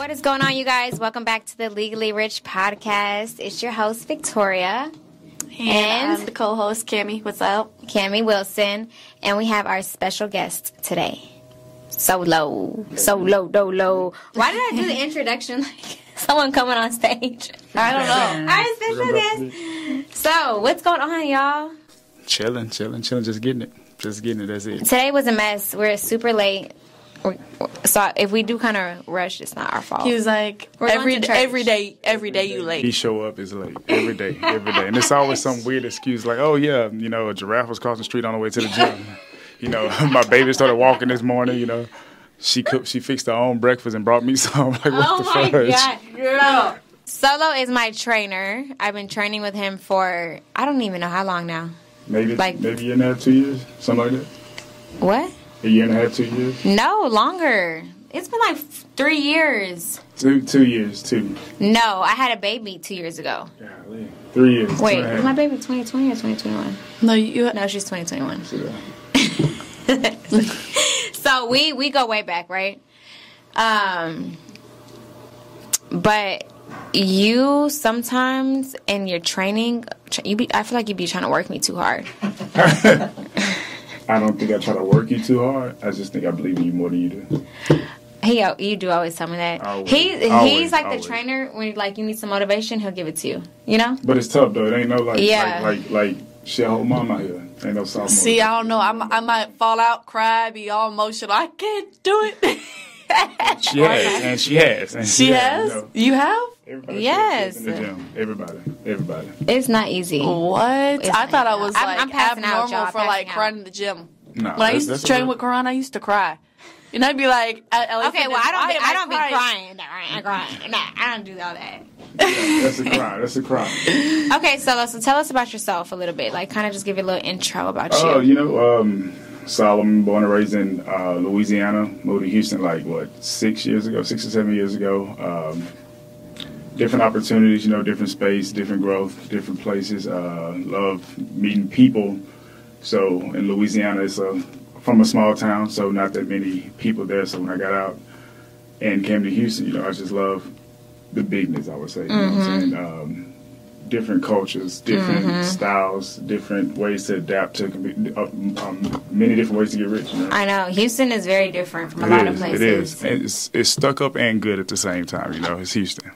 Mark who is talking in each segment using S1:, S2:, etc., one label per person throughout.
S1: What is going on, you guys? Welcome back to the Legally Rich podcast. It's your host, Victoria.
S2: And, I'm the co-host, Cami. What's up?
S1: Cami Wilson. And we have our special guest today. Solo, so low, do, low. Why did I do the introduction like someone coming on stage?
S2: I don't know.
S1: Our special guest. So, what's going on, y'all?
S3: Chilling, chilling, chilling, just getting it. Just getting it, that's it.
S1: Today was a mess. We're super late. So if we do kind of rush, it's not our fault.
S2: He was like,
S1: We're going
S2: every
S1: to church.
S2: every day, every day you late.
S3: He show up is late every day, every day, and it's always some weird excuse like, "Oh yeah, you know, a giraffe was crossing the street on the way to the gym." you know, my baby started walking this morning. You know, she cooked, she fixed her own breakfast and brought me some. like, what
S1: Oh
S3: the
S1: my
S3: fudge?
S1: god, girl! Solo is my trainer. I've been training with him for I don't even know how long now.
S3: Maybe,
S1: Like-
S3: maybe a year and two years, something like that.
S1: What?
S3: A year and a half, two years,
S1: No, longer. It's been like three years.
S3: two, two years, two.
S1: No, I had a baby two years ago.
S3: Golly. Three years.
S1: Wait, is my baby 2020 or 2021?
S2: No, you.
S1: No, she's 2021.
S3: Yeah.
S1: so we we go way back, right? Um, but you sometimes in your training, you be I feel like you'd be trying to work me too hard.
S3: I don't think I try to work you too hard. I just think I believe in you more than you do.
S1: He oh, you do always tell me that.
S3: Always.
S1: he he's like
S3: always.
S1: the trainer when like you need some motivation, he'll give it to you. You know?
S3: But it's tough though. It ain't no like
S1: Yeah.
S3: like like like shit whole mom out here. Ain't no soft
S2: See, I don't know. I'm, I might fall out, cry, be all emotional. I can't do it.
S3: She has, and she has, and
S2: she has.
S3: You know,
S2: You have.
S3: Everybody
S1: Yes.
S3: in the gym. Everybody, everybody.
S1: It's not easy.
S2: What? I thought I was
S1: I'm-
S2: like
S1: I'm passing out,
S2: abnormal
S1: y'all,
S2: for like
S1: out.
S2: crying in the gym.
S3: No,
S2: When I used to train with Quran, I used to cry. And I'd be like, at LA
S1: Okay, well I don't
S2: why
S1: be,
S2: am
S1: I don't be
S2: crying?
S1: crying. I ain't crying. Nah, I don't do all that.
S3: That's a cry. That's a cry.
S1: Okay, so so tell us about yourself a little bit. Like, kind of just give you a little intro about you.
S3: Oh,
S1: you.
S3: you know, um, Solomon, born and raised in uh, Louisiana, moved to Houston like what six years ago, six or seven years ago. Um, different opportunities, you know, different space, different growth, different places. Uh, love meeting people. So in Louisiana, it's a from a small town, so not that many people there. So when I got out and came to Houston, you know, I just love the bigness. I would say, you know what I'm saying. Um, different cultures, different styles, different ways to adapt to uh, um, many different ways to get rich. You know?
S1: I know Houston is very different from a lot of places.
S3: It is. It's, it's stuck up and good at the same time. You know, it's Houston.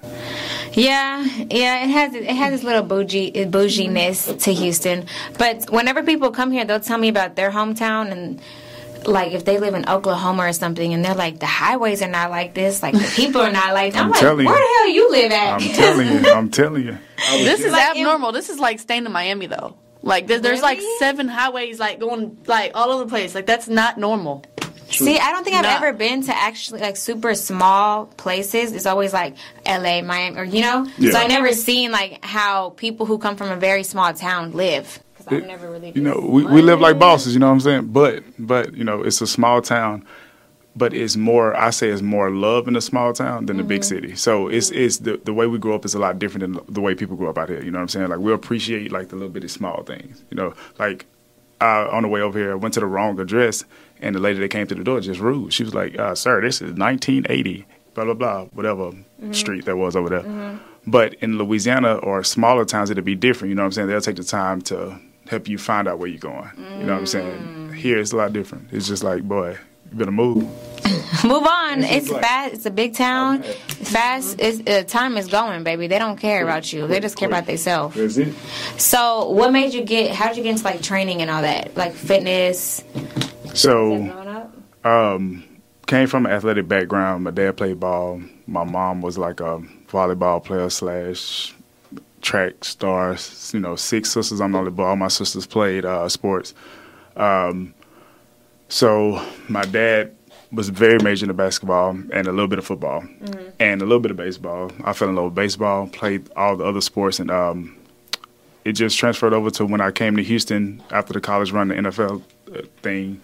S1: Yeah, yeah, it has it has this little bougie bouginess to Houston. But whenever people come here, they'll tell me about their hometown and like if they live in Oklahoma or something, and they're like the highways are not like this, like the people are not like. I'm,
S3: I'm
S1: like,
S3: telling you.
S1: where the hell you live at?
S3: I'm telling you. I'm telling you.
S2: This is
S1: Like, it-
S2: abnormal. this is like staying in Miami though. Like there's, there's like seven highways like going like all over the place. Like that's not normal.
S1: See, I don't think I've
S2: Nah.
S1: ever been to actually like super small places. It's always like L.A., Miami, or you know.
S3: Yeah.
S1: So I never seen like how people who come from a very small town live. Because I've never really.
S3: You know, we, we live like bosses. You know what I'm saying? But but you know, it's a small town. But it's more. I say it's more love in a small town than the big city. So it's it's the the way we grow up is a lot different than the way people grow up out here. You know what I'm saying? Like we appreciate like the little bitty small things. You know, like uh, on the way over here, I went to the wrong address, and the lady that came to the door just rude. She was like, uh, "Sir, this is 1980, blah blah blah, whatever street that was over there." But in Louisiana or smaller towns, it'll be different. You know what I'm saying? They'll take the time to help you find out where you're going. You know what I'm saying? Here, it's a lot different. It's just like, boy, you better move.
S1: Move on.
S3: It's
S1: It's
S3: like-
S1: fast. It's a big town. Fast. It's, uh, time is going, baby. They don't care about you. They just care about themselves.
S3: That's it.
S1: So, what made you get? How did you get into like training and all that, like fitness?
S3: So, um, came from an athletic background. My dad played ball. My mom was like a volleyball player slash track star. You know, six sisters. I'm the only boy. All my sisters played uh, sports. Um, so my dad was very major into basketball and a little bit of football and a little bit of baseball. I fell in love with baseball. Played all the other sports and um, it just transferred over to when I came to Houston after the college run, the NFL uh, thing.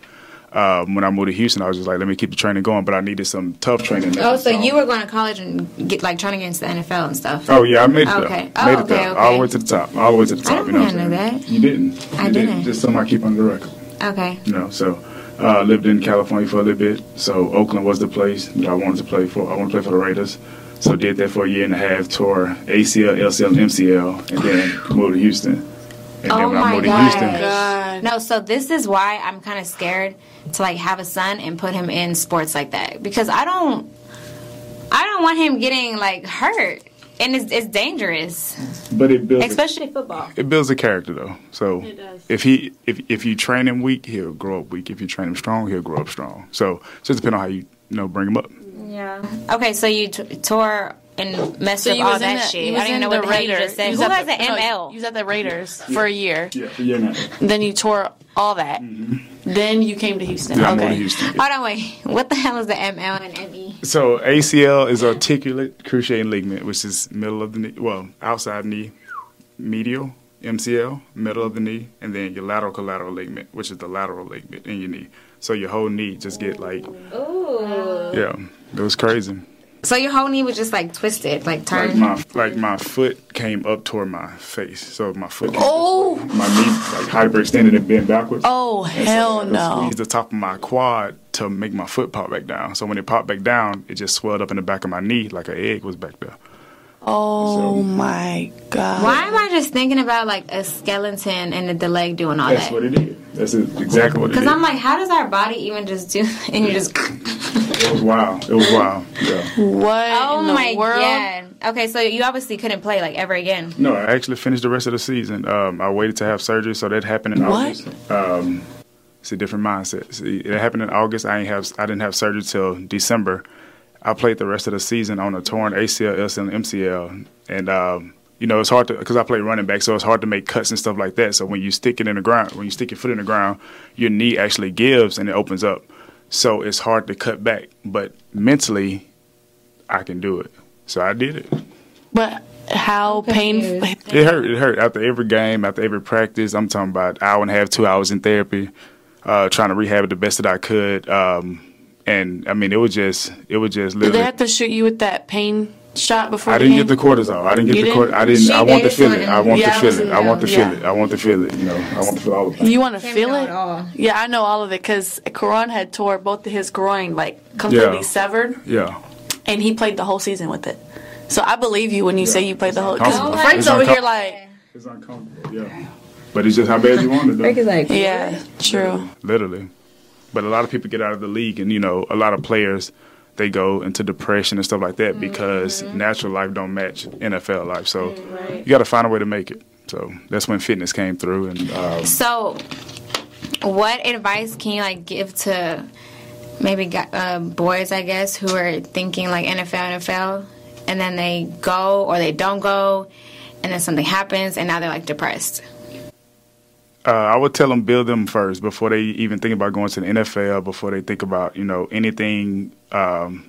S3: Um, when I moved to Houston, I was just like, let me keep the training going, but I needed some tough training.
S1: Oh, so you were going to college and get like trying to get into the NFL and stuff.
S3: Oh yeah, I made it
S1: Okay. Oh,
S3: made it
S1: okay, okay.
S3: All the way to the top. All the way to the top.
S1: I don't
S3: you know
S1: think
S3: what
S1: I
S3: I'm
S1: knew
S3: saying?
S1: that.
S3: You didn't.
S1: I
S3: you
S1: didn't.
S3: Just something I keep on the record.
S1: Okay.
S3: You know, so Uh, lived in California for a little bit, so Oakland was the place that I wanted to play for. I want to play for the Raiders, so did that for a year and a half. Tore ACL, LCL, and MCL, and then moved to Houston. And
S1: Oh
S3: then when I
S1: my
S3: moved to
S1: gosh.
S3: Houston,
S2: God.
S1: No, so this is why I'm kind of scared to like have a son and put him in sports like that because I don't, I don't want him getting like hurt, and it's it's dangerous,
S3: but it builds a-
S1: especially football.
S3: it builds a character though. So
S2: It does.
S3: if he if if you train him weak, he'll grow up weak. If you train him strong, he'll grow up strong. So it just depend on how you you know bring him up. Mm-hmm.
S1: Yeah. Okay, so you t- tore and messed
S2: So
S1: up
S2: you
S1: all that
S2: the,
S1: shit.
S2: you
S1: I
S2: was
S1: don't even
S2: in
S1: know
S2: the
S1: what the hell you
S2: Raiders.
S1: just said.
S2: You
S1: Who has
S2: at
S1: an
S2: the- no,
S1: ML?
S2: You was at the Raiders for a year.
S3: Yeah, yeah, no.
S2: Then you tore all that. Mm-hmm. Then you came to Houston.
S3: Yeah, I moved
S2: okay.
S3: to Houston.
S1: Hold on, wait. What the hell is the ML and ME?
S3: So ACL is articulate cruciate ligament, which is middle of the knee, well, outside knee, medial, MCL, middle of the knee, and then your lateral collateral ligament, which is the lateral ligament in your knee. So your whole knee just get like,
S1: Ooh.
S3: yeah, it was crazy.
S1: So your whole knee was just like twisted, like
S3: Like
S1: turned.
S3: my like my foot came up toward my face, so my foot,
S2: Oh,
S3: my knee like hyperextended and bent backwards.
S2: oh,
S3: And
S2: hell
S3: I
S2: no.
S3: Squeezed the top of my quad to make my foot pop back down. So when it popped back down, it just swelled up in the back of my knee like an egg was back there.
S2: Oh my God.
S1: Why am I just thinking about like a skeleton and the leg doing all
S3: That's
S1: that?
S3: That's what it is. That's exactly what it is.
S1: Because I'm like, how does our body even just do? And you just.
S3: It was wild. It was wild. Yeah.
S2: What
S1: Oh
S2: in the
S1: my
S2: world?
S1: god. Okay, so you obviously couldn't play like ever again.
S3: No, I actually finished the rest of the season. Um, I waited to have surgery, so that happened in
S2: What?
S3: August. Um, it's a different mindset. See, it happened in August. I ain't have. I didn't have surgery till December. I played the rest of the season on a torn ACL, LCL, and MCL, and um, you know it's hard to because I play running back, so it's hard to make cuts and stuff like that. So when you stick it in the ground, when you stick your foot in the ground, your knee actually gives and it opens up. So it's hard to cut back, but mentally, I can do it. So I did it.
S2: But how painful.
S3: It hurt. It hurt after every game, after every practice. I'm talking about hour and a half, two hours in therapy, uh, trying to rehab it the best that I could. Um, and I mean, it was just, it was just
S2: Did they have to shoot you with that pain shot before
S3: I didn't
S2: game?
S3: get the cortisol. I didn't get
S2: You
S3: the
S2: didn't?
S3: cortisol. I didn't.
S1: She
S3: I want to
S1: gave
S3: feel
S1: it
S3: it. I want
S2: Yeah,
S3: to
S2: I
S3: feel it. I want to
S2: there.
S3: feel
S2: Yeah.
S3: it. I want to feel it. You know, I want to feel all of it.
S2: You want to feel it?
S1: it.
S2: Yeah, I know all of it because Karan had tore both of his groin like completely
S3: Yeah.
S2: severed,
S3: Yeah.
S2: and he played the whole season with it. So I believe you when you say you played the whole. Because
S3: uncomfortable.
S2: Frank's
S3: It's
S2: over here like,
S3: It's uncomfortable. Yeah. But it's just how bad you want it. Though.
S1: like,
S2: yeah, true.
S3: literally. But a lot of people get out of the league, and you know, a lot of players they go into depression and stuff like that because natural life don't match NFL life. So you got to find a way to make it. So that's when fitness came through, and um,
S1: So, what advice can you like give to maybe uh, boys, I guess, who are thinking like NFL, NFL, and then they go or they don't go, and then something happens, and now they're like depressed.
S3: Uh, I would tell them build them first before they even think about going to the NFL. Before they think about you know anything um,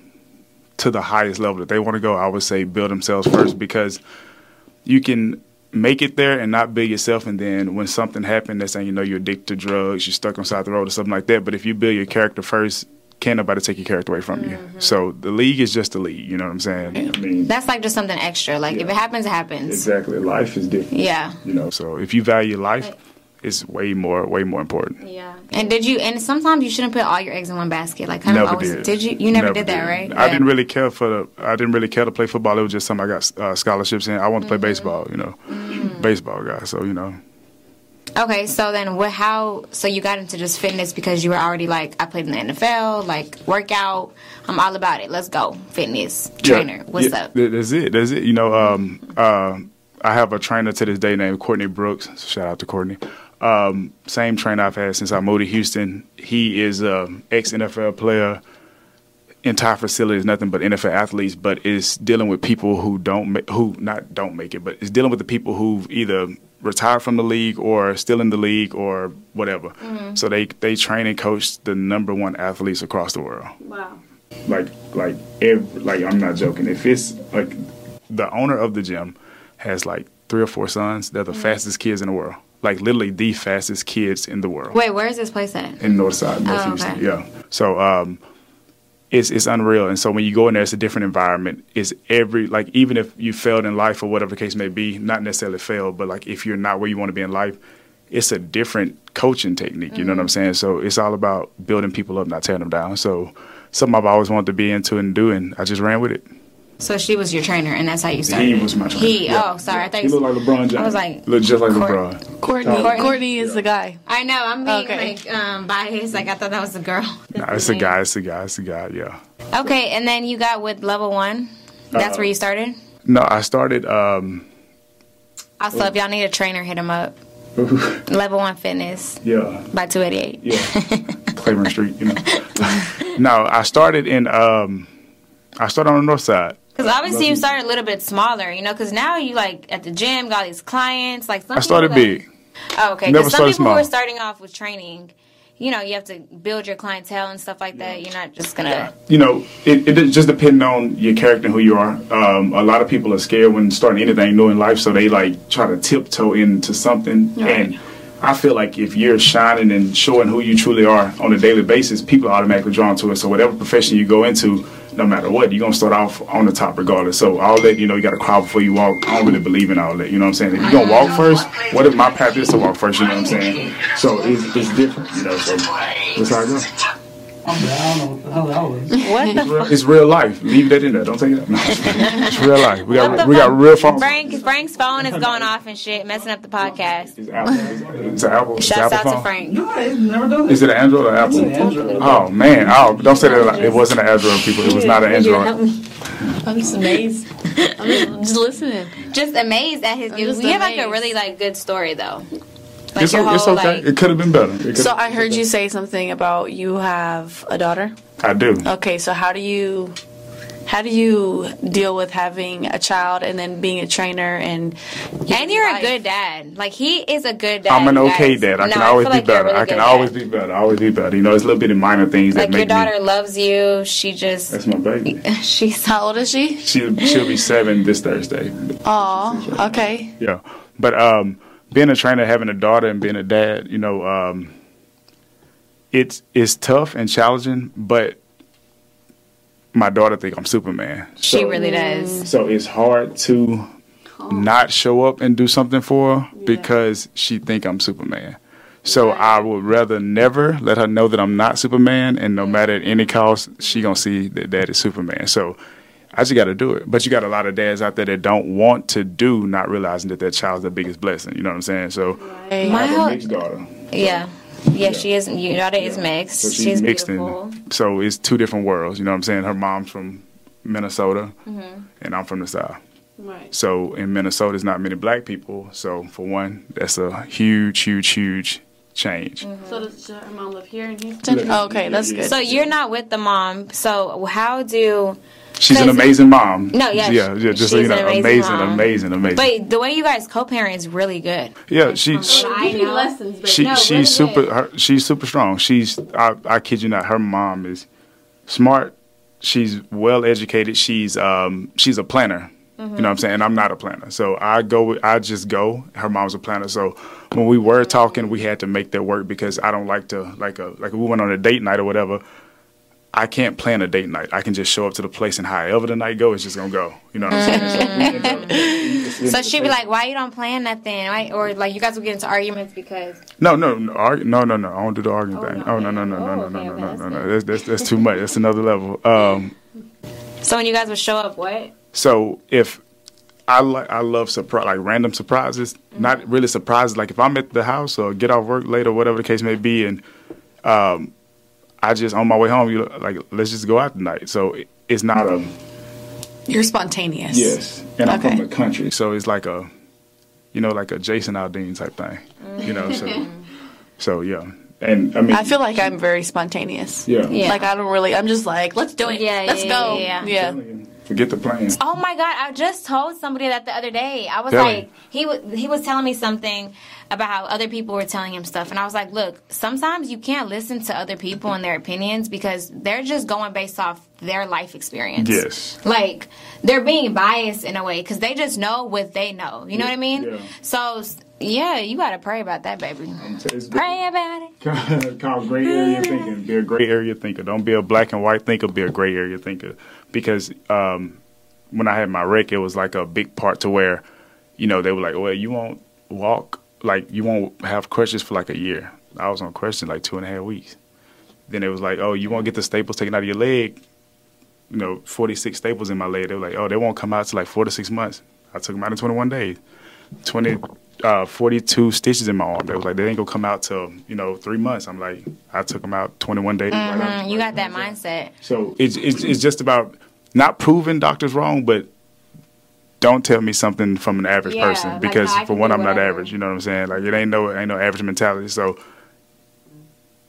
S3: to the highest level that they want to go, I would say build themselves first because you can make it there and not build yourself and then when something happened that's saying you know you're addicted to drugs you're stuck on side of the road or something like that but if you build your character first can't nobody take your character away from you so the league is just the league you know what i'm saying i mean
S1: That's like just something extra. Like if it happens, it happens.
S3: exactly life is different
S1: Yeah.
S3: you know so if you value life it's way more way more important
S1: Yeah. And did you? And sometimes you shouldn't put all your eggs in one basket. Like kind of
S3: Never
S1: always.
S3: did.
S1: you? You never, did that, right?
S3: I didn't really care for the. I didn't really care to play football. It was just something I got uh, scholarships in. I want to play
S1: Mm-hmm.
S3: baseball. You know, baseball guy. So you know,
S1: Okay, so then what? How? So you got into just fitness because you were already like, I played in the NFL, like workout. I'm all about it. Let's go, fitness trainer.
S3: Yeah,
S1: What's
S3: yeah,
S1: up?
S3: th- That's it. That's it. You know, um, uh, I have a trainer to this day named Courtney Brooks. Shout out to Courtney. Um, same trainer I've had since I moved to Houston. He is an ex NFL player. Entire facility is nothing but NFL athletes, but is dealing with people who don't, ma- who not don't make it, but is dealing with the people who've either retired from the league or still in the league or whatever.
S1: Mm-hmm.
S3: So they they train and coach the number one athletes across the world
S2: Wow.
S3: like like every like I'm not joking. If it's like the owner of the gym has like three or four sons, they're the fastest kids in the world. Like literally the fastest kids in the world
S1: Wait, where is this place at?
S3: in Northside, North
S1: Oh,
S3: Houston.
S1: okay.
S3: Yeah. So um it's it's unreal. And so when you go in there it's a different environment. It's every like even if you failed in life or whatever the case may be, not necessarily failed, but like if you're not where you want to be in life, it's a different coaching technique. You know what I'm saying? So it's all about building people up, not tearing them down. So something I've always wanted to be into and doing, I just ran with it.
S1: So she was your trainer, and that's how you started.
S3: He was my trainer.
S1: He.
S3: Yeah.
S1: Oh, sorry. I thought
S3: He
S1: you.
S3: looked like LeBron James.
S1: I was like,
S3: looked just like
S1: Court-
S3: LeBron.
S2: Courtney.
S3: Courtney.
S2: Courtney is the guy.
S1: I know. I'm being
S2: Okay.
S1: like um, biased. Like I thought that was a girl.
S3: Nah, it's a guy. It's a guy. It's a guy. Yeah.
S1: Okay, and then you got with level one. That's
S3: Uh,
S1: where you started.
S3: No, I started. Um,
S1: Also, if y'all need a trainer, hit him up. Level one fitness
S3: yeah.
S1: by 288.
S3: Yeah. Claiborne Street. You know. no, I started in. Um, I started on the north side.
S1: Because obviously you started a little bit smaller, you know. Because now you like at the gym, got all these clients. Like some
S3: I started
S1: people,
S3: big.
S1: Oh, okay.
S3: Never
S1: Because some
S3: started
S1: people who are starting off with training, you know, you have to build your clientele and stuff like that. You're not just gonna.
S3: you know, it, it just depends on your character and who you are. Um, a lot of people are scared when starting anything new in life, so they like try to tiptoe into something. And I feel like if you're shining and showing who you truly are on a daily basis, people are automatically drawn to it. So whatever profession you go into, no matter what, you're gonna start off on the top regardless. So all that, you know, you got to crawl before you walk. I don't really believe in all that. You know what I'm saying? If you're gonna walk first, what if my path is to walk first? You know what I'm saying? So it's, it's different. You know, so that's how I go.
S4: I'm like, I don't know what the hell that was.
S2: What the?
S3: Real- It's real life. Leave that in there. Don't take it out. No, it's, it's real life. We got we got real phone.
S1: Frank, Frank's phone is going off and shit, messing up the podcast.
S3: It's Apple. It's an Apple. It's
S1: Shouts
S3: Apple
S1: out to. Frank.
S4: No, I've never done it.
S3: Is it an Android or Apple?
S4: It's an Android.
S3: Oh man! Oh, don't say that. It wasn't an Android, people. It was not an Android.
S2: I'm just amazed. I'm just, just listening.
S1: Just amazed at his.
S2: I'm
S1: You
S2: just
S1: have like a really like good story though. Like
S3: It's,
S1: your
S3: o- it's okay.
S1: like.
S3: It could have been better.
S2: So I heard you say something about you have a daughter.
S3: I do.
S2: Okay, so how do you how do you deal with having a child and then being a trainer and
S1: And you're a good dad. Like he is a good dad.
S3: I'm an okay
S1: guys.
S3: dad. I
S1: No,
S3: can always
S1: feel
S3: be
S1: like you're
S3: better.
S1: really
S3: I can always
S1: dad.
S3: be better. I always be better. You know, it's little bit of minor things that make
S1: Like your daughter
S3: me.
S1: loves you. She just
S3: That's my baby.
S1: she's
S2: How old is she?
S3: She she'll be seven this Thursday.
S2: Oh, okay.
S3: Yeah, but um, being a trainer, having a daughter, and being a dad, you know, um, it's it's tough and challenging. But my daughter think I'm Superman.
S1: she
S3: So-
S1: really does.
S3: So it's hard to not show up and do something for her because she think I'm Superman. So I would rather never let her know that I'm not Superman, and no matter at any cost, she gonna see that that is Superman. So I just got to do it. But you got a lot of dads out there that don't want to do, not realizing that their child's the biggest blessing. You know what I'm saying? So
S1: My
S3: I have a mixed daughter.
S1: Yeah. Yeah, she is. Your daughter is mixed.
S3: So she's,
S1: she's
S3: mixed
S1: beautiful.
S3: in. So it's two different worlds. You know what I'm saying? Her mom's from Minnesota,
S1: Mm-hmm.
S3: and I'm from the South.
S2: Right.
S3: So in Minnesota, there's not many black people. So for one, that's a huge, huge, huge change.
S1: Mm-hmm.
S2: So does her mom live here in Houston? Okay, that's good.
S1: So you're not with the mom. So how do?
S3: She's an amazing mom.
S1: No, yeah,
S3: yeah, yeah. Just
S1: she's
S3: you know,
S1: an amazing
S3: amazing,
S1: mom.
S3: amazing, amazing.
S1: But the way you guys co-parent is really good.
S3: yeah, she, she,
S1: I know.
S2: lessons, but
S3: she
S1: No,
S3: she's
S1: really
S3: super. Her, she's super strong. She's I, I kid you not. Her mom is smart. She's well educated. She's um she's a planner. You know what I'm saying? And I'm not a planner. So I go I just go. Her mom's a planner. So when we were talking, we had to make that work because I don't like to like a like if we went on a date night or whatever. I can't plan a date night. I can just show up to the place and however the night go, it's just gonna go. You know what I'm saying? So, we end up- it's-
S1: So she'd be like, "Why you don't plan nothing?" Right? Or like you guys would get into arguments because
S3: No, no, no, argue, no, no, no. I don't do the arguing
S1: Oh,
S3: thing.
S1: no,
S3: Oh no, no,
S1: okay.
S3: no, no,
S1: Oh,
S3: no, no, no, no, no, no. That's that's that's too much. That's another level. Um,
S1: so when you guys would show up, what?
S3: so if I like, I love surprise, like random surprises. Not really surprises. Like if I'm at the house or get off work late or whatever the case may be, and um, I just on my way home, you like let's just go out tonight. So it's not a
S2: You're spontaneous.
S3: Yes, and I'm from the country, so it's like a, you know, like a Jason Aldean type thing. You know, so mm. so yeah, and I mean,
S2: I feel like I'm very spontaneous.
S3: yeah,
S1: Yeah.
S2: Like I don't really. I'm just like, let's do it.
S1: Yeah,
S2: let's
S1: yeah,
S2: go.
S1: yeah,
S2: Yeah.
S3: Forget the plans.
S1: Oh my god! I just told somebody that the other day. I was
S3: Tell
S1: like,
S3: me.
S1: he was he was telling me something about how other people were telling him stuff, and I was like, look, sometimes you can't listen to other people and their opinions because they're just going based off their life experience.
S3: Yes.
S1: like they're being biased in a way because they just know what they know. You know what I mean?
S3: Yeah.
S1: So yeah, you gotta pray about that, baby. Pray about it.
S3: called gray area thinking. Be a gray area thinker. Don't be a black and white thinker. Be a gray area thinker. Because um, when I had my wreck, it was like a big part to where, you know, they were like, "Well, you won't walk like you won't have crutches for like a year. I was on crutches like two and a half weeks. Then it was like, oh, you won't get the staples taken out of your leg. You know, 46 staples in my leg. They were like, oh, they won't come out to like four to six months. I took them out in 21 days. 20, uh, 42 stitches in my arm. They was like, they ain't gonna come out till, you know, three months. I'm like, I took them out 21 days. right after-
S1: Mm, you got that mindset.
S3: so it's, it's it's just about not proving doctors wrong, but don't tell me something from an average
S1: Yeah,
S3: person
S1: like,
S3: because
S1: I
S3: for
S1: can
S3: one, I'm not average. You know what I'm saying? Like it ain't no ain't no average mentality. So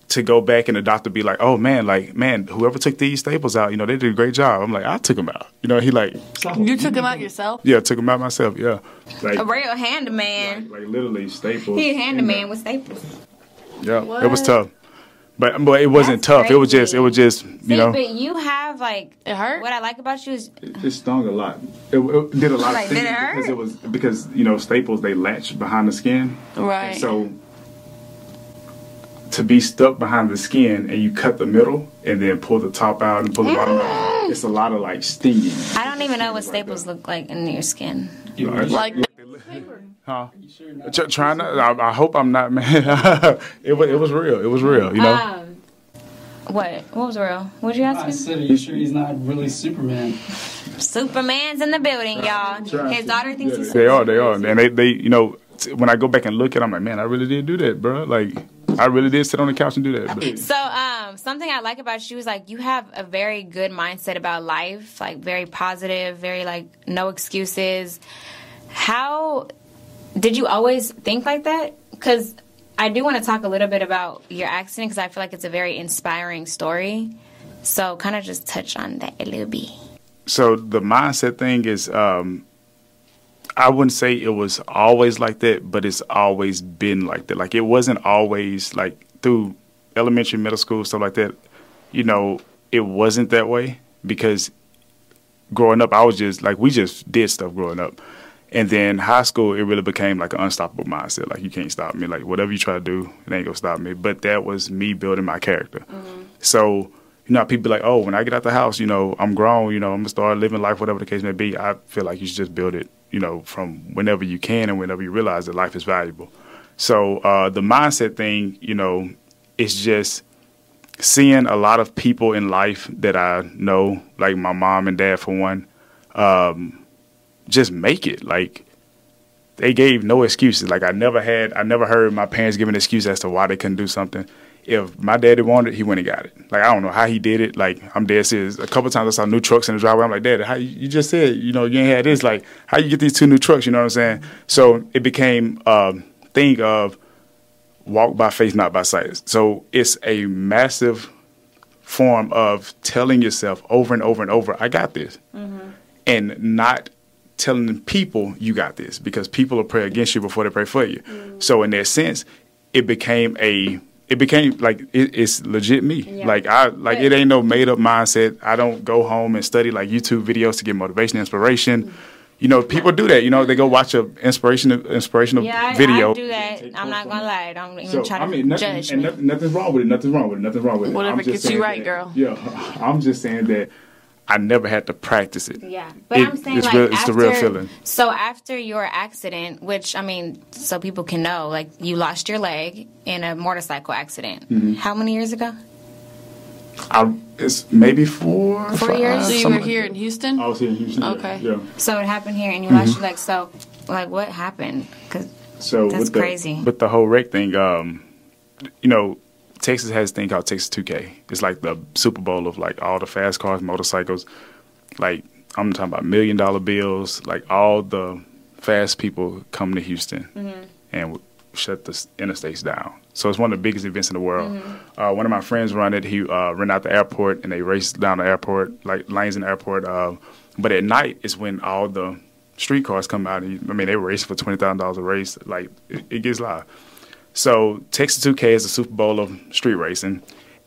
S3: to go back and the doctor be like, oh man, like man, whoever took these staples out, you know, they did a great job. I'm like, I took them out. You know, he like,
S2: You took him out yourself?
S3: yeah, took them out myself. Yeah, like
S1: A real handyman.
S3: like, like literally staples.
S1: He a handyman with staples.
S3: Yeah, it was tough. But but it wasn't
S1: That's
S3: tough. It was just it was just you
S1: See,
S3: know.
S1: but you have like
S2: It hurt?
S1: what I like about you is
S3: It stung a lot. It, it did a lot
S1: Like,
S3: of
S1: did
S3: things
S1: it hurt?
S3: because it was because you know staples they latch behind the skin.
S2: Right.
S3: And so to be stuck behind the skin and you cut the middle and then pull the top out and pull the bottom out, mm. it's a lot of like stinging.
S1: I don't even know what staples
S3: that.
S1: look like in your skin.
S4: You know,
S2: Like,
S3: Huh?
S4: you sure not?
S3: Tr- trying to. I, I hope I'm not man. it was it was real. It was real. You know.
S1: Um, what? What was real? What did you
S4: I
S1: ask me?
S4: said, are you sure he's not really Superman?
S1: Superman's in the building, y'all. His daughter thinks he's
S3: They are, they are, and they, they, you know, t- when I go back and look at, it, I'm like, man, I really did do that, bro. Like, I really did sit on the couch and do that. But
S1: So, um, something I like about you is like you have a very good mindset about life, like very positive, very like no excuses. How did you always think like that? Because I do want to talk a little bit about your accident because I feel like it's a very inspiring story. So, kind of just touch on that a little bit.
S3: so the mindset thing is, um, I wouldn't say it was always like that, but it's always been like that. Like it wasn't always like through elementary, middle school, stuff like that. You know, it wasn't that way because growing up, I was just like we just did stuff growing up. And then high school, it really became like an unstoppable mindset. Like you can't stop me. Like whatever you try to do, it ain't gonna stop me. But that was me building my character. So you know, people be like, oh, when I get out the house, you know, I'm grown. You know, I'm gonna start living life, whatever the case may be. I feel like you should just build it. You know, from whenever you can and whenever you realize that life is valuable. So uh, the mindset thing, you know, it's just seeing a lot of people in life that I know, like my mom and dad for one, um, just make it. Like they gave no excuses. Like I never had, I never heard my parents give an excuse as to why they couldn't do something. If my daddy wanted it, he went and got it. Like I don't know how he did it. Like I'm dead serious. A couple times I saw new trucks in the driveway. I'm like, Dad, how you, you just said, you know, you ain't had this. Like how you get these two new trucks? You know what I'm saying? So it became a thing of walk by faith, not by sight. So it's a massive form of telling yourself over and over and over, I got this. Mm-hmm. And not telling people you got this because people will pray against you before they pray for you. Mm. So in that sense, it became a it became like it, it's legit me.
S1: Yeah.
S3: Like I like it ain't no made up mindset. I don't go home and study like YouTube videos to get motivation, inspiration. Mm. You know, people do that. You know, they go watch a inspirational inspirational
S1: Yeah, I,
S3: video.
S1: I do that. I'm not gonna lie. I don't even
S3: So
S1: try to
S3: I mean, nothing,
S1: judge
S3: and
S1: me.
S3: nothing, nothing's wrong with it. Nothing's wrong with it. Nothing's wrong with it.
S2: Whatever
S3: I'm just
S2: gets you right,
S3: that-
S2: girl.
S3: Yeah, I'm just saying that I never had to practice it.
S1: Yeah, but
S3: It-
S1: I'm saying
S3: it's
S1: like
S3: real- it's
S1: after,
S3: the real feeling.
S1: So after your accident, which I mean, so people can know, like you lost your leg in a motorcycle accident.
S3: Mm-hmm.
S1: How many years ago?
S3: I, it's maybe four,
S1: Four
S3: five,
S1: years?
S2: so you were
S3: something like
S2: here in Houston?
S3: I was here in Houston.
S2: Okay.
S3: Yeah.
S1: So it happened here, and you
S3: Mm-hmm.
S1: lost your leg. So, like, what happened? Because
S3: So
S1: That's
S3: with the,
S1: crazy.
S3: With the whole wreck thing, um, you know, Texas has a thing called Texas 2K. It's like the Super Bowl of like all the fast cars, motorcycles. Like I'm talking about million dollar bills. Like all the fast people come to Houston
S1: Mm-hmm.
S3: and shut the interstates down. So it's one of the biggest events in the world.
S1: Mm-hmm.
S3: Uh, one of my friends run it. He uh, ran out the airport and they race down the airport, like lanes in the airport. Uh, but at night is when all the street cars come out. And, I mean, they race for twenty thousand dollars a race. Like it, it gets live. So Texas 2K is the Super Bowl of street racing,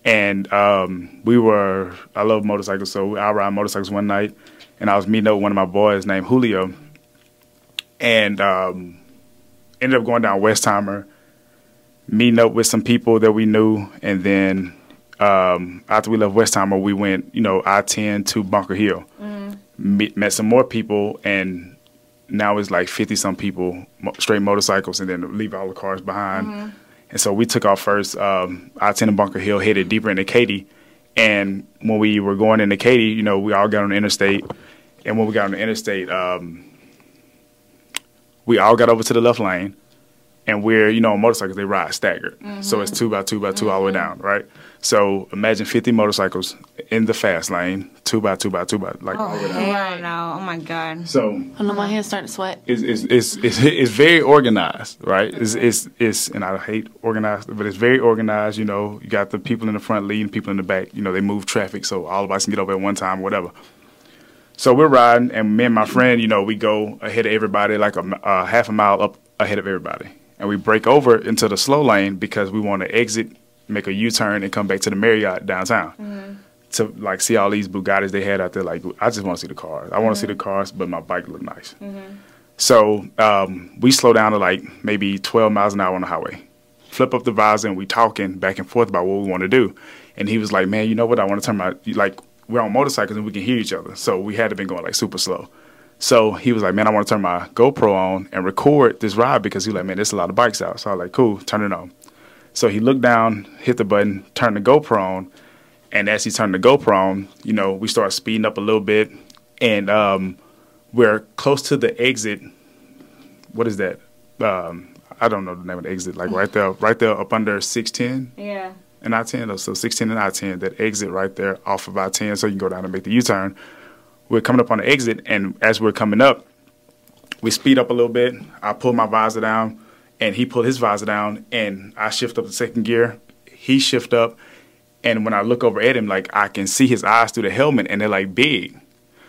S3: and um, we were. I love motorcycles, so I ride motorcycles one night, and I was meeting up with one of my boys named Julio, and um, ended up going down Westheimer, meeting up with some people that we knew, and then um, after we left Westheimer, we went, you know, I ten to Bunker Hill, meet, met some more people, and now it's like 50 some people, straight motorcycles, and then leave all the cars behind. And so we took off first. Um, I ten to Bunker Hill, headed deeper into Katy. And when we were going into Katy, you know, we all got on the interstate. And when we got on the interstate, um, we all got over to the left lane. And we're, you know, on motorcycles, they ride staggered. So it's two by two by 2 all the way down, right? So imagine 50 motorcycles in the fast lane, two by two by two by, like all the way down.
S1: Hell no! Oh my god!
S3: So
S2: I know my hands starting to sweat.
S3: it's it's it's it's, it's very organized, right? It's, it's it's and I hate organized, but it's very organized. You know, you got the people in the front leading, people in the back. You know, they move traffic, so all of us can get over at one time, whatever. So we're riding, and me and my friend, you know, we go ahead of everybody, like a, uh, half a mile up ahead of everybody, and we break over into the slow lane because we want to exit, make a U turn, and come back to the Marriott downtown mm-hmm. to like see all these Bugattis they had out there. Like, I just want to see the cars. I want to see the mm-hmm. cars, but my bike look nice. Mm-hmm. So um, we slow down to like maybe 12 miles an hour on the highway. Flip up the visor and we talking back and forth about what we want to do. And he was like, "Man, you know what? I want to turn my like we're on motorcycles and we can hear each other. So we had to been going like super slow. So he was like, "Man, I want to turn my GoPro on and record this ride because he was like, man, there's a lot of bikes out." So I was like, "Cool, turn it on." So he looked down, hit the button, turned the GoPro on, and as he turned the GoPro on, you know, we started speeding up a little bit, and um, we're close to the exit. What is that? Um, I don't know the name of the exit. Like right there, right there up under six ten
S1: Yeah.
S3: and I ten. So six ten and I ten. That exit right there off of I ten, so you can go down and make the U turn. We're coming up on the exit, and as we're coming up, we speed up a little bit. I pull my visor down, and he pulled his visor down, and I shift up the second gear. He shift up, and when I look over at him, like I can see his eyes through the helmet, and they're like big.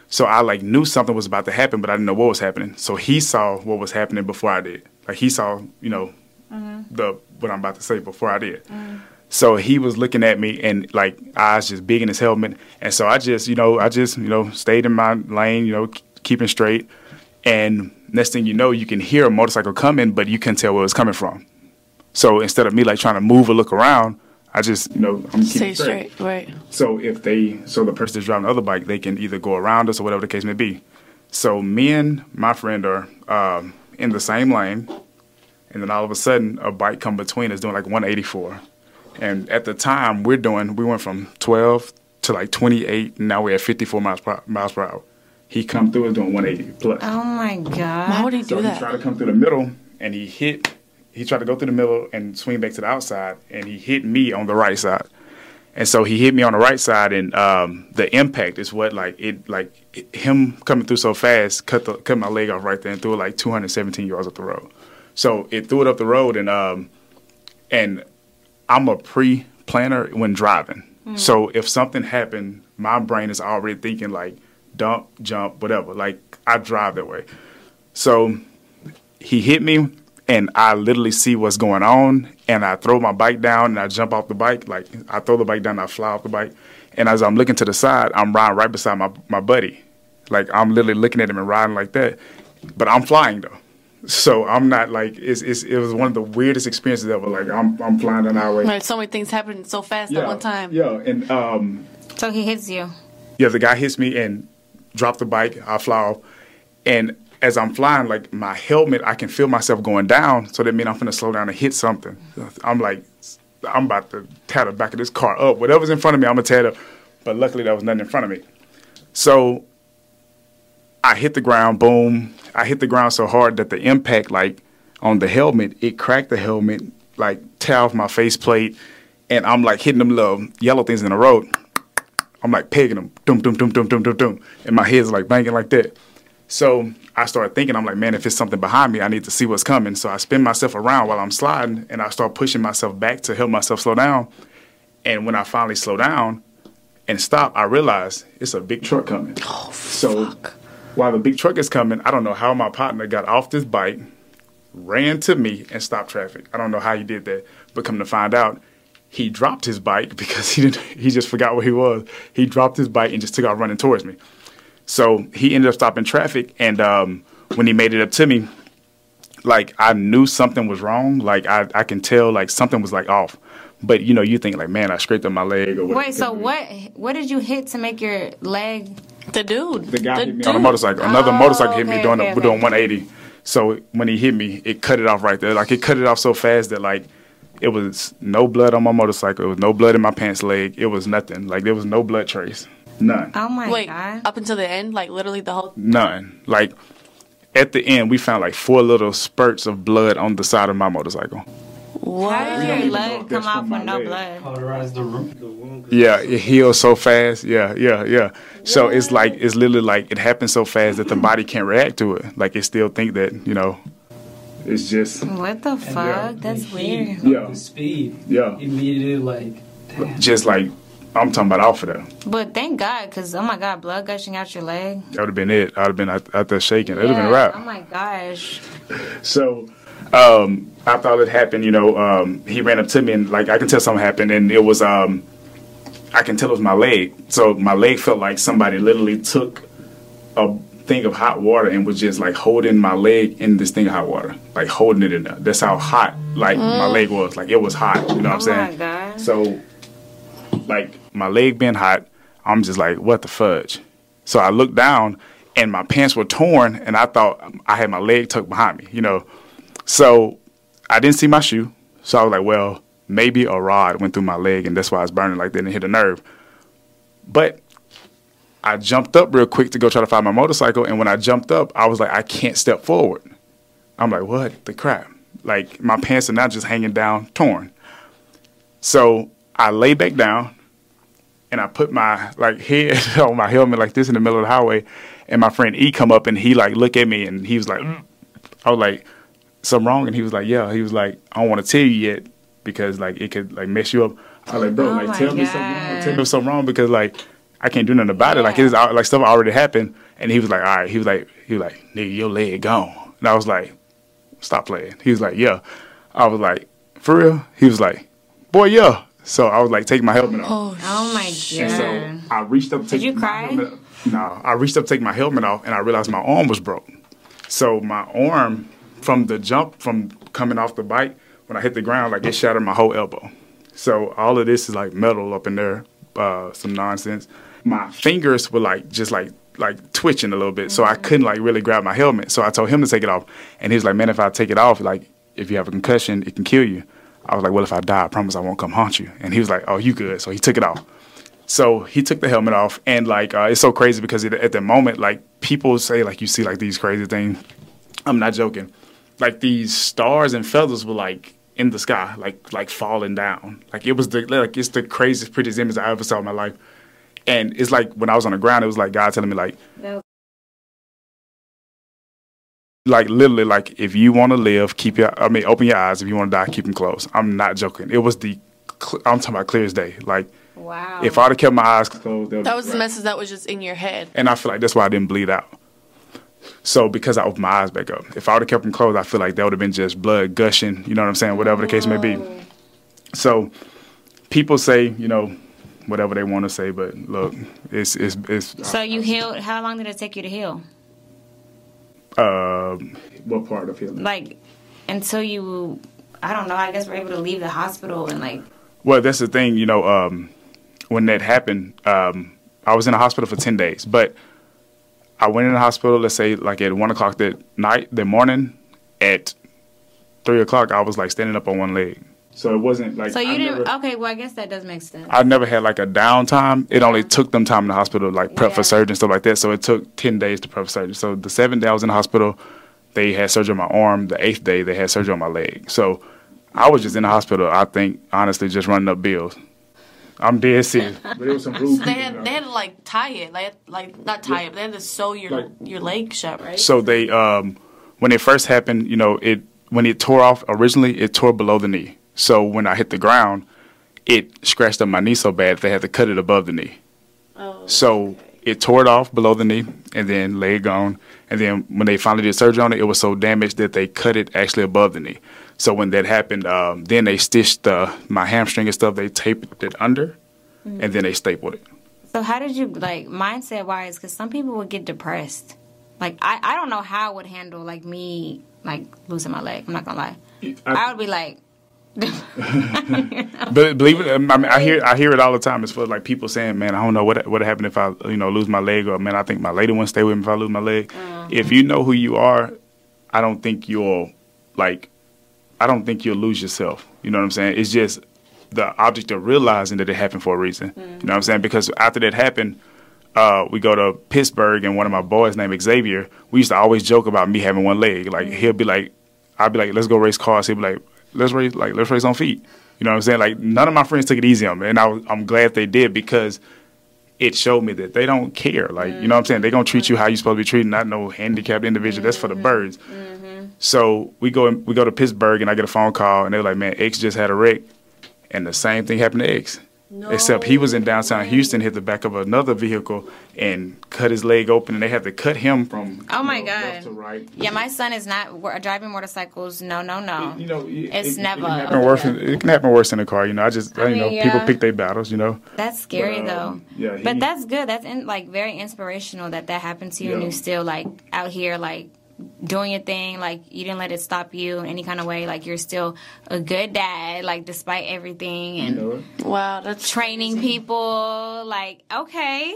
S3: So I like knew something was about to happen, but I didn't know what was happening. So he saw what was happening before I did. Like he saw, you know, mm-hmm. the what I'm about to say before I did. Mm-hmm. So he was looking at me and like eyes just big in his helmet, and so I just, you know, I just, you know, stayed in my lane, you know, keeping straight. And next thing you know, you can hear a motorcycle coming, but you can't tell where it's coming from. So instead of me like trying to move or look around, I just, you know, I'm
S2: Stay
S3: keeping
S2: straight, right?
S3: so if they, so the person that's driving the other bike, they can either go around us or whatever the case may be. So me and my friend are um, in the same lane, and then all of a sudden a bike come between us doing like 184, and at the time we're doing, we went from 12 to like 28, and now we're at 54 miles per, miles per hour. He come through us doing 180 plus.
S1: Oh my god.
S2: Why would he
S3: So
S2: do
S3: he tried to come through the middle, and he hit. He tried to go through the middle and swing back to the outside, and he hit me on the right side. And so he hit me on the right side, and um, the impact is what like it like it, him coming through so fast cut the cut my leg off right there and threw it like 217 yards up the road. So it threw it up the road, and um, and I'm a pre planner when driving. Hmm. So if something happened, my brain is already thinking like dump, jump, whatever. Like I drive that way. So he hit me and I literally see what's going on and I throw my bike down and I jump off the bike. Like I throw the bike down, I fly off the bike. And as I'm looking to the side, I'm riding right beside my, my buddy. Like I'm literally looking at him and riding like that. But I'm flying though. So I'm not like it's, it's it was one of the weirdest experiences ever. Like I'm I'm flying down the highway.
S2: Right, so many things happen so fast at one time.
S3: Yeah, and um
S1: So he hits you.
S3: yeah, the guy hits me and drop the bike. I fly off, and as I'm flying, like my helmet, I can feel myself going down. So that means I'm gonna slow down and hit something. I'm like, I'm about to tear the back of this car up. Whatever's in front of me, I'm gonna tear it up. But luckily, there was nothing in front of me. So I hit the ground. Boom! I hit the ground so hard that the impact, like on the helmet, it cracked the helmet, like tear off my faceplate, and I'm like hitting them little yellow things in the road. I'm like pegging them, doom, doom, doom, doom, doom, doom, doom, and my head's like banging like that. So I started thinking, I'm like, man, if it's something behind me, I need to see what's coming. So I spin myself around while I'm sliding, and I start pushing myself back to help myself slow down. And when I finally slow down and stop, I realize it's a big truck coming.
S2: Oh,
S3: So while the big truck is coming, I don't know how my partner got off this bike, ran to me, and stopped traffic. I don't know how he did that, but come to find out, he dropped his bike because he didn't. He just forgot where he was. He dropped his bike and just took off running towards me. So he ended up stopping traffic, and um, when he made it up to me, like I knew something was wrong. Like I, I can tell like something was like off. But you know, you think like, man, I scraped up my leg or whatever.
S1: Wait, so what? What did you hit to make your leg?
S2: The dude.
S3: The guy
S2: the
S3: hit me
S2: dude.
S3: on a motorcycle. Another
S1: Oh,
S3: motorcycle hit me oh,
S1: okay,
S3: doing
S1: okay,
S3: a, doing 180. So when he hit me, it cut it off right there. Like it cut it off so fast that like it was no blood on my motorcycle. It was no blood in my pants leg. It was nothing. Like there was no blood trace. None.
S1: Oh my
S2: Wait,
S1: god.
S2: up until the end, like literally the whole.
S3: None. Like at the end, we found like four little spurts of blood on the side of my motorcycle.
S2: What?
S1: How did your
S3: even
S1: leg come off with no
S3: leg.
S1: blood?
S4: Cauterize the room.
S3: Yeah, it heals so fast. Yeah, yeah, yeah. So it's like it's literally like it happens so fast that the body can't react to it. Like it still think that you know, it's just
S1: What the fuck? That's
S4: The
S1: weird.
S4: heat,
S3: Yeah.
S4: The speed.
S3: Yeah.
S4: Immediately, like, damn.
S3: just like I'm talking about off though.
S1: But thank God, because oh my God, blood gushing out your leg.
S3: That would have been it. I'd have been out, out there shaking. It would have been a wrap.
S1: Oh my gosh.
S3: So um, after all it happened, you know, um, he ran up to me and like I can tell something happened, and it was um, I can tell it was my leg. So my leg felt like somebody literally took a thing of hot water and was just like holding my leg in this thing of hot water, like holding it in there. That's how hot like my leg was. Like it was hot. You know what I'm
S1: Oh my
S3: saying? So like my leg being hot, I'm just like, what the fudge? So I looked down and my pants were torn and I thought I had my leg tucked behind me, you know. So I didn't see my shoe. So I was like, well, maybe a rod went through my leg and that's why it's burning like that and hit a nerve. But I jumped up real quick to go try to find my motorcycle. And when I jumped up, I was like, I can't step forward. I'm like, what the crap? Like my pants are now just hanging down, torn. So I lay back down and I put my like head on my helmet like this in the middle of the highway. And my friend E come up and he like look at me and he was like, "Mm." I was like, something wrong? And he was like, yeah. He was like, I don't want to tell you yet because like it could like mess you up. I was like, bro,
S1: Oh
S3: like
S1: my
S3: tell me something wrong. Tell me something wrong because like I can't do nothing about it. Like it's like stuff already happened. And he was like, all right. He was like, he was like, nigga, your leg gone. And I was like, stop playing. He was like, yeah. I was like, for real? He was like, boy, yeah. So I was like, take my helmet off.
S1: Oh my
S3: And
S1: God.
S3: so I reached up to take
S1: you
S3: my
S1: cry?
S3: helmet No, I reached up to take my helmet off and I realized my arm was broke. So my arm from the jump from coming off the bike, when I hit the ground, like it shattered my whole elbow. So all of this is like metal up in there, uh, some nonsense. My fingers were like just like like twitching a little bit, so I couldn't like really grab my helmet. So I told him to take it off, and he was like, "Man, if I take it off, like if you have a concussion, it can kill you." I was like, "Well, if I die, I promise I won't come haunt you." And he was like, "Oh, you good?" So he took it off. So he took the helmet off, and like uh, it's so crazy because it, at the moment, like people say, like you see like these crazy things. I'm not joking. Like these stars and feathers were like in the sky, like like falling down. Like it was the like it's the craziest, prettiest image I ever saw in my life. And it's like when I was on the ground, it was like God telling me like,
S1: No.
S3: like literally like if you want to live, keep your I mean open your eyes. If you want to die, keep them closed. I'm not joking. It was the I'm talking about clear as day. Like
S1: Wow.
S3: if I'd have kept my eyes closed,
S2: That was the message that was just in your head.
S3: and I feel like that's why I didn't bleed out. So because I opened my eyes back up, if I would have kept them closed, I feel like that would have been just blood gushing. You know what I'm saying? Whatever the case may be. So people say, you know, whatever they want to say, but look, it's it's it's.
S1: so you healed. How long did it take you to heal?
S3: Um, what part of healing?
S1: Like until you, I don't know. I guess were able to leave the hospital and like.
S3: Well, that's the thing. You know, um, when that happened, um, I was in the hospital for ten days, but I went in the hospital. Let's say like at one o'clock that night, that morning, at three o'clock, I was like standing up on one leg. So it wasn't like
S1: So you
S3: I
S1: didn't.
S3: never-
S1: okay, well I guess that does make sense.
S3: I never had like a downtime. It only took them time in the hospital, like prep for surgery and stuff like that. So it took ten days to prep for surgery. So the seventh day I was in the hospital, they had surgery on my arm. The eighth day they had surgery on my leg. So I was just in the hospital. I think honestly, just running up bills. I'm dead serious. But it was some rude
S2: So they had they had to like tie it, like like not tie it, but they had to sew your
S3: Like-
S2: your leg shut, right?
S3: So they, um, when it first happened, you know, it when it tore off originally, it tore below the knee. So when I hit the ground, it scratched up my knee so bad they had to cut it above the knee.
S2: oh,
S3: So it tore it off below the knee, and then leg gone. And then when they finally did surgery on it, it was so damaged that they cut it actually above the knee. So when that happened, um, then they stitched uh, my hamstring and stuff. They taped it under, and then they stapled it.
S1: So how did you like mindset wise? Because some people would get depressed. Like I, I don't know how I would handle like me like losing my leg. I'm not gonna lie. I would be like,
S3: But believe it, I mean, I hear I hear it all the time. It's for like people saying, "Man, I don't know what what happened if I you know lose my leg," or "Man, I think my lady won't stay with me if I lose my leg." If you know who you are, I don't think you'll like. I don't think you'll lose yourself. You know what I'm saying? It's just the object of realizing that it happened for a reason. You know what I'm saying? Because after that happened, uh, we go to Pittsburgh, and one of my boys named Xavier. We used to always joke about me having one leg. Like he'll be like, I'll be like, "Let's go race cars." He'll be like, "Let's race like let's race on feet." You know what I'm saying? Like none of my friends took it easy on me, and I, was- I'm glad they did because it showed me that they don't care. Like you know what I'm saying? They're gonna treat you how you're supposed to be treated, not no handicapped individual. That's for the mm-hmm. birds. So we go we go to Pittsburgh, and I get a phone call, and they're like, "Man, X just had a wreck," and the same thing happened to X. Except he was in downtown Houston, hit the back of another vehicle and cut his leg open, and they had to cut him from
S1: Oh my
S3: know, left
S1: God.
S3: to right.
S1: Yeah, my son is not driving motorcycles. No, no, no.
S3: You know, it,
S1: It's
S3: it,
S1: never
S3: It can, happen worse in, it can happen worse in the car. You know, I just
S1: I
S3: you know
S1: mean,
S3: people pick their battles. You know,
S1: That's scary
S3: But,
S1: though.
S3: um, yeah, he-
S1: but that's good. That's in, like very inspirational that that happened to you, and
S3: Yeah.
S1: you still like out here like doing your thing. Like you didn't let it stop you in any kind of way. Like you're still a good dad. Like despite everything
S3: you
S1: and
S3: know,
S2: Wow, that's
S1: training people. Like okay,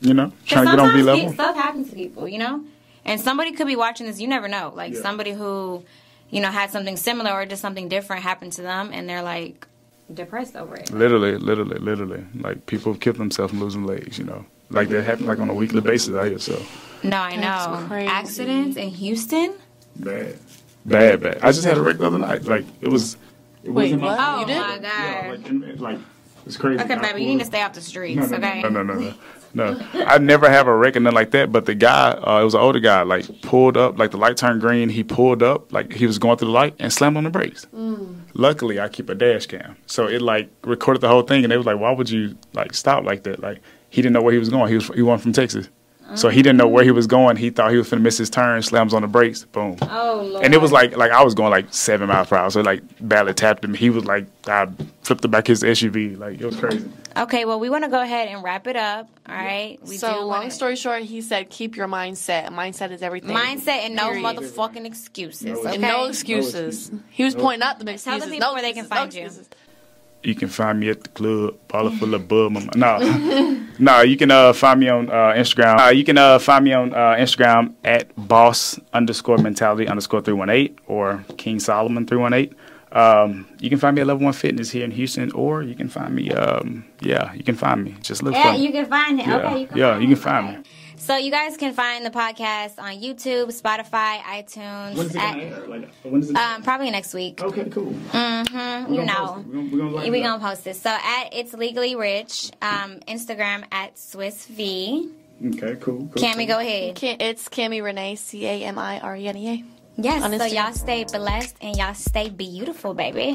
S3: you know trying to get on B level.
S1: stuff happens to people. You know, and somebody could be watching this. You never know. Like
S3: Yeah.
S1: somebody who you know had something similar or just something different happen to them, and they're like depressed over it.
S3: Literally, literally, literally. Like people kill themselves from losing legs. You know, like that happen like on a weekly basis out here. So
S1: No, I know. Accidents in Houston?
S3: bad, bad, bad. I just had a wreck the other night. Like it was. It
S2: Wait,
S3: wasn't
S2: what?
S1: Oh
S2: You did?
S1: my
S3: Yeah,
S1: god.
S3: like, and- like it's crazy.
S1: Okay,
S3: I
S1: baby, you need to stay off the streets,
S3: No, no,
S1: okay?
S3: no, no, no, no. No, I never have a wreck or nothing like that. But the guy, uh, it was an older guy, like pulled up, like the light turned green. He pulled up, like he was going through the light and slammed on the brakes. Luckily, I keep a dash cam, so it like recorded the whole thing. And they was like, "Why would you like stop like that?" Like he didn't know where he was going. He was he went from Texas, so he didn't know where he was going. He thought he was finna miss his turn. Slams on the brakes, boom.
S1: Oh lord.
S3: And it was like like I was going like seven miles per hour, so like barely tapped him. He was like I flipped the back of his SUV, like it was crazy.
S1: Okay, well we wanna go ahead and wrap it up. All right. We
S2: so.
S1: do
S2: Long story short, he said, "Keep your mindset. Mindset is everything."
S1: mindset and no
S2: Period.
S1: motherfucking excuses.
S3: No
S1: Okay.
S2: And no excuses. He was pointing out the excuses.
S1: Tell the people
S2: no
S1: where they can
S2: excuses, no
S1: find you.
S2: excuses.
S3: You can find me at the club, baller full of bum. No, no, you can uh, find me on uh, Instagram. Uh, you can uh, find me on uh, Instagram at boss underscore mentality underscore three one eight or King Solomon three one eight. Um, you can find me at Level One Fitness here in Houston, or you can find me. Um, yeah, you can find me. Just look for
S1: Yeah,
S3: for
S1: you
S3: me.
S1: can find it.
S3: Yeah,
S1: Okay, you can
S3: yeah,
S1: find
S3: you can find me.
S1: So you guys can find the podcast on YouTube, Spotify, iTunes. When's it at-
S3: Like, when is it?
S1: um, probably next week.
S3: okay, cool.
S1: Mm-hmm. You know.
S3: We're gonna, we're gonna,
S1: We
S3: it
S1: gonna post this. So at it's legally rich. Um, Instagram at Swiss V.
S3: Okay, cool. cool
S1: Cammy, go ahead.
S2: Ca- It's Cami Renea, C A M I R E N E A.
S1: Yes.
S2: On
S1: So
S2: Instagram.
S1: y'all stay blessed and y'all stay beautiful, baby.